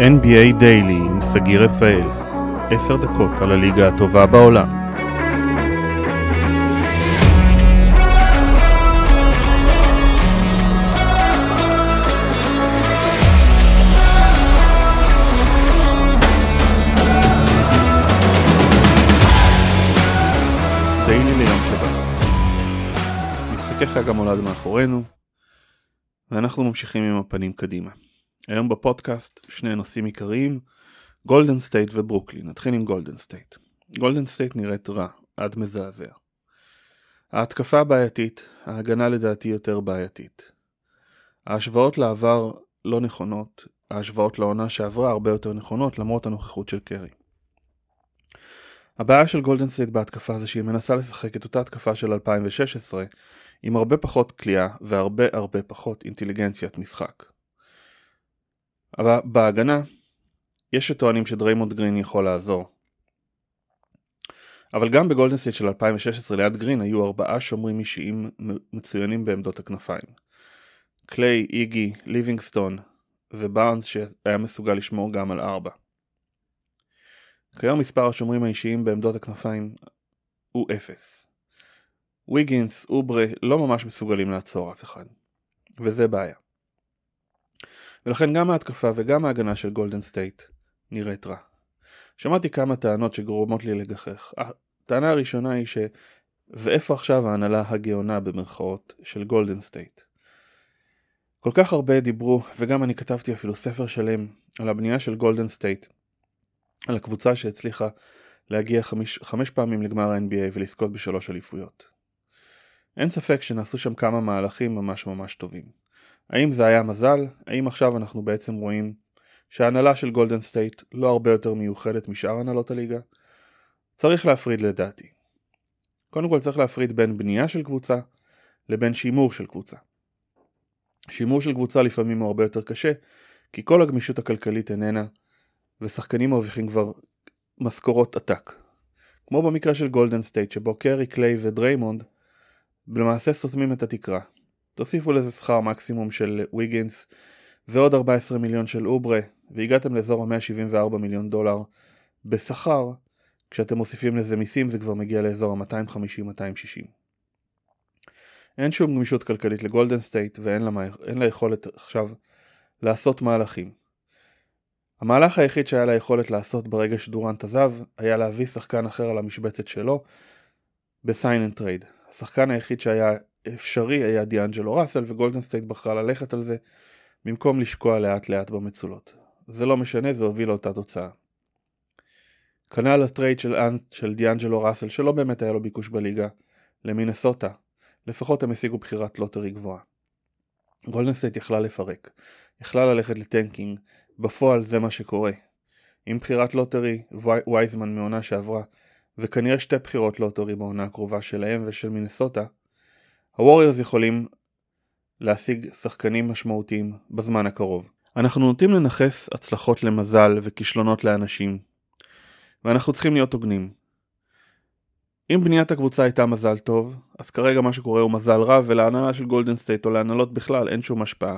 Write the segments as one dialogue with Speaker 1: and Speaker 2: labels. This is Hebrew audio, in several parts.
Speaker 1: NBA Daily עם שגיא רפאל, עשר דקות על הליגה הטובה בעולם. דיילי ליום שבת. משחקי חג המולד מאחורינו, ואנחנו ממשיכים עם הפנים קדימה. היום בפודקאסט שני נושאים עיקריים, גולדן סטייט וברוקלין. נתחיל עם גולדן סטייט. גולדן סטייט נראית רע, עד מזעזע. ההתקפה בעייתית, ההגנה לדעתי יותר בעייתית. ההשוואות לעבר לא נכונות, ההשוואות לעונה שעברה הרבה יותר נכונות למרות הנוכחות של קרי. הבעיה של גולדן סטייט בהתקפה זה שהיא מנסה לשחק את אותה התקפה של 2016 עם הרבה פחות קליעה והרבה הרבה פחות אינטליגנציית משחק. אבל בהגנה, יש שטוענים שדריימונד גרין יכול לעזור. אבל גם בגולדנסטייט של 2016 ליד גרין היו ארבעה שומרים אישיים מצוינים בעמדות הכנפיים. קליי, איגי, ליבינגסטון ובארנס שהיה מסוגל לשמור גם על ארבע. כיום מספר השומרים האישיים בעמדות הכנפיים הוא אפס. ויגינס, אוברה לא ממש מסוגלים לעצור אף אחד. וזה בעיה. ולכן גם ההתקפה וגם ההגנה של גולדן סטייט נראית רע. שמעתי כמה טענות שגורמות לי לגחך. הטענה הראשונה היא ש... ואיפה עכשיו ההנהלה הגאונה במרכאות של גולדן סטייט? כל כך הרבה דיברו, וגם אני כתבתי אפילו ספר שלם על הבנייה של גולדן סטייט, על הקבוצה שהצליחה להגיע חמש, חמש פעמים לגמר ה-NBA ולזכות בשלוש אליפויות. אין ספק שנעשו שם כמה מהלכים ממש ממש טובים. האם זה היה מזל? האם עכשיו אנחנו בעצם רואים שההנהלה של גולדן סטייט לא הרבה יותר מיוחדת משאר הנהלות הליגה? צריך להפריד לדעתי. קודם כל צריך להפריד בין בנייה של קבוצה לבין שימור של קבוצה. שימור של קבוצה לפעמים הוא הרבה יותר קשה, כי כל הגמישות הכלכלית איננה, ושחקנים מרוויחים כבר משכורות עתק. כמו במקרה של גולדן סטייט, שבו קרי, קליי ודריימונד למעשה סותמים את התקרה, תוסיפו לזה שכר מקסימום של ויגינס ועוד 14 מיליון של אוברה והגעתם לאזור ה-174 מיליון דולר בשכר כשאתם מוסיפים לזה מיסים זה כבר מגיע לאזור ה-250-260. אין שום גמישות כלכלית לגולדן סטייט ואין לה, לה יכולת עכשיו לעשות מהלכים. המהלך היחיד שהיה לה יכולת לעשות ברגע שדורנט עזב היה להביא שחקן אחר על המשבצת שלו ב sign and trade. השחקן היחיד שהיה אפשרי היה דיאנג'לו ראסל וגולדן סטייט בחרה ללכת על זה במקום לשקוע לאט לאט במצולות. זה לא משנה, זה הוביל לאותה תוצאה. כנ"ל ה trade של, של דיאנג'לו ראסל שלא באמת היה לו ביקוש בליגה למינסוטה, לפחות הם השיגו בחירת lottery גבוהה. גולדן סטייט יכלה לפרק, יכלה ללכת ל tanking, בפועל זה מה שקורה. עם בחירת lottery, וייזמן מעונה שעברה, וכנראה שתי בחירות lottery בעונה הקרובה שלהם ושל מינסוטה, הווריורס יכולים להשיג שחקנים משמעותיים בזמן הקרוב. אנחנו נוטים לנכס הצלחות למזל וכישלונות לאנשים, ואנחנו צריכים להיות הוגנים. אם בניית הקבוצה הייתה מזל טוב, אז כרגע מה שקורה הוא מזל רע ולהנהלה של גולדן סטייט או להנהלות בכלל אין שום השפעה.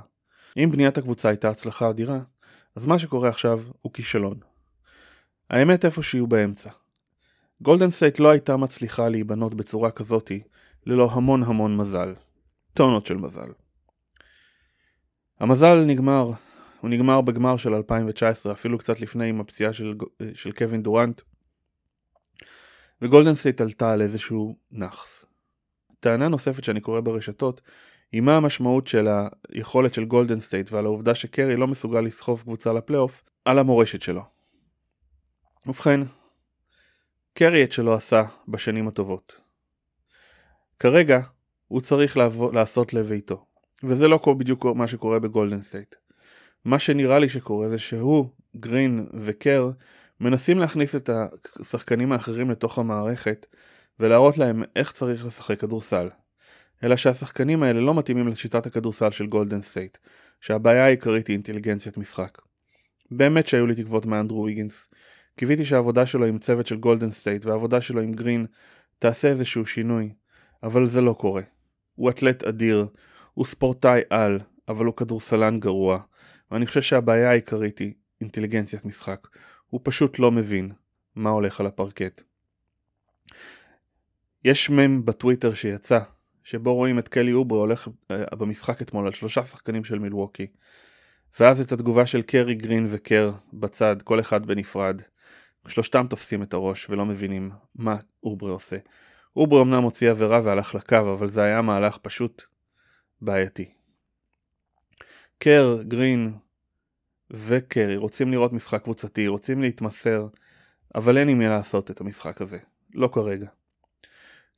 Speaker 1: אם בניית הקבוצה הייתה הצלחה אדירה, אז מה שקורה עכשיו הוא כישלון. האמת איפשהו באמצע. גולדן סטייט לא הייתה מצליחה להיבנות בצורה כזאתי ללא המון המון מזל. טונות של מזל. המזל נגמר, הוא נגמר בגמר של 2019, אפילו קצת לפני עם הפציעה של, של קווין דורנט, וגולדן סטייט עלתה על איזשהו נאחס. טענה נוספת שאני קורא ברשתות, היא מה המשמעות של היכולת של גולדן סטייט ועל העובדה שקרי לא מסוגל לסחוב קבוצה לפלייאוף על המורשת שלו. ובכן, קרי את שלו עשה בשנים הטובות. כרגע הוא צריך לעבור, לעשות לביתו, וזה לא בדיוק מה שקורה בגולדן סטייט. מה שנראה לי שקורה זה שהוא, גרין וקר מנסים להכניס את השחקנים האחרים לתוך המערכת ולהראות להם איך צריך לשחק כדורסל. אלא שהשחקנים האלה לא מתאימים לשיטת הכדורסל של גולדן סטייט, שהבעיה העיקרית היא אינטליגנציית משחק. באמת שהיו לי תקוות מאנדרו ויגינס. קיוויתי שהעבודה שלו עם צוות של גולדן סטייט והעבודה שלו עם גרין תעשה איזשהו שינוי, אבל זה לא קורה. הוא אתלט אדיר, הוא ספורטאי על, אבל הוא כדורסלן גרוע, ואני חושב שהבעיה העיקרית היא אינטליגנציית משחק, הוא פשוט לא מבין מה הולך על הפרקט. יש מם בטוויטר שיצא, שבו רואים את קלי אוברה הולך אה, במשחק אתמול על שלושה שחקנים של מילווקי, ואז את התגובה של קרי גרין וקר בצד, כל אחד בנפרד. שלושתם תופסים את הראש ולא מבינים מה אוברה עושה. אוברה אמנם הוציא עבירה והלך לקו, אבל זה היה מהלך פשוט בעייתי. קר, גרין וקרי רוצים לראות משחק קבוצתי, רוצים להתמסר, אבל אין עם מי לעשות את המשחק הזה. לא כרגע.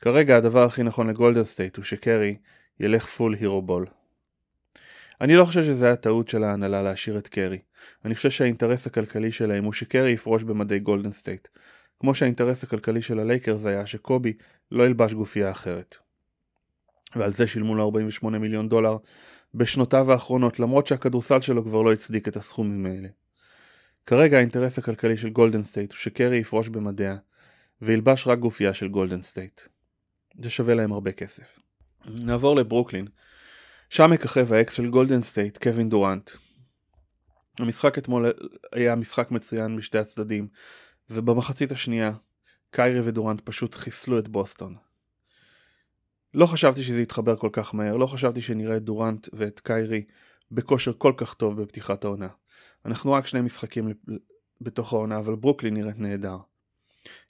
Speaker 1: כרגע הדבר הכי נכון לגולדן סטייט הוא שקרי ילך full hero ball. אני לא חושב שזה היה טעות של ההנהלה להשאיר את קרי. אני חושב שהאינטרס הכלכלי שלהם הוא שקרי יפרוש במדי גולדן סטייט. כמו שהאינטרס הכלכלי של הלייקרס היה שקובי לא ילבש גופייה אחרת. ועל זה שילמו לו 48 מיליון דולר בשנותיו האחרונות למרות שהכדורסל שלו כבר לא הצדיק את הסכומים האלה. כרגע האינטרס הכלכלי של גולדן סטייט הוא שקרי יפרוש במדיה וילבש רק גופייה של גולדן סטייט. זה שווה להם הרבה כסף. נעבור לברוקלין. שם מככב האקס של גולדן סטייט, קווין דורנט. המשחק אתמול היה משחק מצוין משתי הצדדים, ובמחצית השנייה קיירי ודורנט פשוט חיסלו את בוסטון. לא חשבתי שזה יתחבר כל כך מהר, לא חשבתי שנראה את דורנט ואת קיירי בכושר כל כך טוב בפתיחת העונה. אנחנו רק שני משחקים בתוך העונה, אבל ברוקלין נראית נהדר.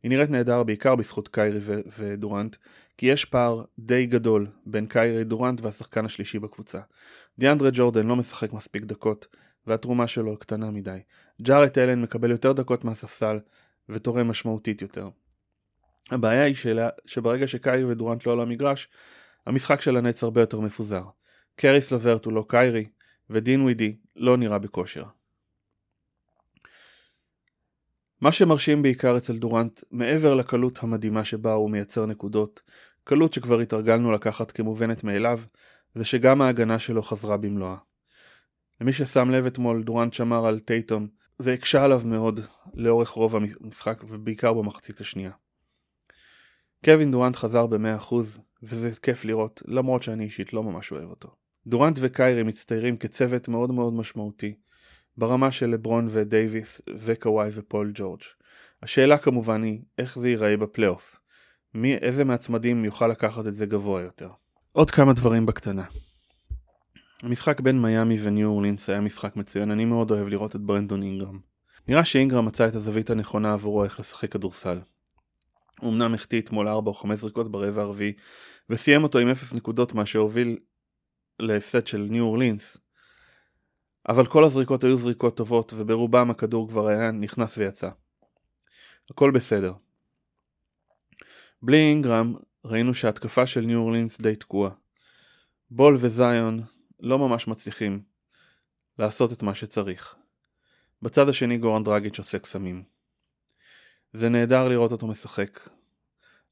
Speaker 1: היא נראית נהדר בעיקר בזכות קיירי ו- ודורנט, כי יש פער די גדול בין קיירי דורנט והשחקן השלישי בקבוצה. דיאנדרה ג'ורדן לא משחק מספיק דקות, והתרומה שלו קטנה מדי. ג'ארט אלן מקבל יותר דקות מהספסל, ותורם משמעותית יותר. הבעיה היא שאלה, שברגע שקיירי ודורנט לא על המגרש, המשחק של הנץ הרבה יותר מפוזר. קריס לברט הוא לא קיירי, ודין ווידי לא נראה בכושר. מה שמרשים בעיקר אצל דורנט, מעבר לקלות המדהימה שבה הוא מייצר נקודות, קלות שכבר התרגלנו לקחת כמובנת מאליו, זה שגם ההגנה שלו חזרה במלואה. למי ששם לב אתמול, דורנט שמר על טייטום, והקשה עליו מאוד לאורך רוב המשחק, ובעיקר במחצית השנייה. קווין דורנט חזר ב-100% וזה כיף לראות, למרות שאני אישית לא ממש אוהב אותו. דורנט וקיירי מצטיירים כצוות מאוד מאוד משמעותי, ברמה של לברון ודייוויס וקוואי ופול ג'ורג'. השאלה כמובן היא, איך זה ייראה בפלייאוף? מי, איזה מהצמדים יוכל לקחת את זה גבוה יותר? עוד כמה דברים בקטנה. המשחק בין מיאמי וניו אורלינס היה משחק מצוין, אני מאוד אוהב לראות את ברנדון אינגרם. נראה שאינגרם מצא את הזווית הנכונה עבורו איך לשחק כדורסל. הוא אמנם החטיא אתמול 4 או 5 זריקות ברבע הרביעי, וסיים אותו עם 0 נקודות מה שהוביל להפסד של ניו אורלינס, אבל כל הזריקות היו זריקות טובות וברובם הכדור כבר היה נכנס ויצא. הכל בסדר. בלי אינגרם ראינו שההתקפה של ניו אורלינס די תקועה. בול וזיון לא ממש מצליחים לעשות את מה שצריך. בצד השני גורן דרגיץ' עושה קסמים. זה נהדר לראות אותו משחק.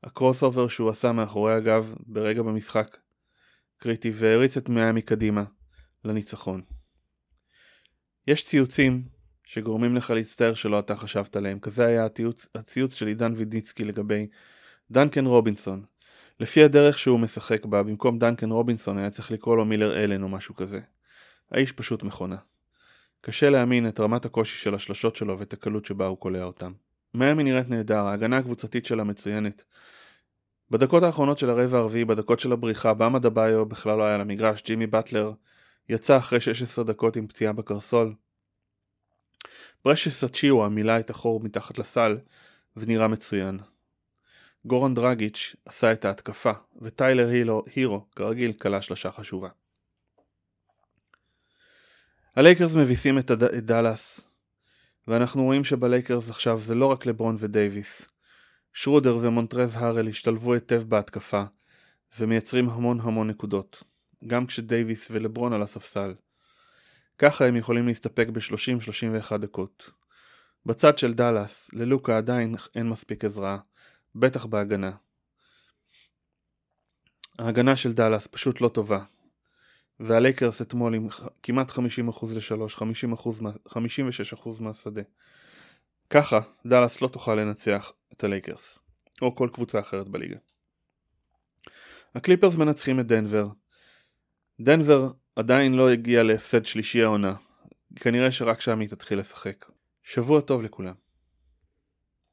Speaker 1: ה crossover שהוא עשה מאחורי הגב ברגע במשחק קריטי והריץ את מיאמי קדימה לניצחון. יש ציוצים שגורמים לך להצטער שלא אתה חשבת עליהם, כזה היה הציוץ, הציוץ של עידן וידיצקי לגבי דנקן רובינסון. לפי הדרך שהוא משחק בה, במקום דנקן רובינסון היה צריך לקרוא לו מילר אלן או משהו כזה. האיש פשוט מכונה. קשה להאמין את רמת הקושי של השלשות שלו ואת הקלות שבה הוא קולע אותם. מיאמי נראית נהדר, ההגנה הקבוצתית שלה מצוינת. בדקות האחרונות של הרבע הרביעי, בדקות של הבריחה, באמה דבאיו בכלל לא היה למגרש, ג'ימי באטלר יצא אחרי 16 דקות עם פציעה בקרסול. ברשס אצ'יווה מילא את החור מתחת לסל ונראה מצוין. גורן דרגיץ' עשה את ההתקפה, וטיילר הילו, הירו, כרגיל, כלה שלושה חשובה. הלייקרס מביסים את, הד... את דאלאס, ואנחנו רואים שבלייקרס עכשיו זה לא רק לברון ודייוויס. שרודר ומונטרז הארל השתלבו היטב בהתקפה, ומייצרים המון המון נקודות. גם כשדייוויס ולברון על הספסל. ככה הם יכולים להסתפק ב-30-31 דקות. בצד של דאלאס, ללוקה עדיין אין מספיק עזרה, בטח בהגנה. ההגנה של דאלאס פשוט לא טובה. והלייקרס אתמול עם כמעט 50% ל-3, 56% מהשדה. ככה דאלאס לא תוכל לנצח את הלייקרס, או כל קבוצה אחרת בליגה. הקליפרס מנצחים את דנבר, דנבר עדיין לא הגיע להפסד שלישי העונה. כנראה שרק שם היא תתחיל לשחק. שבוע טוב לכולם.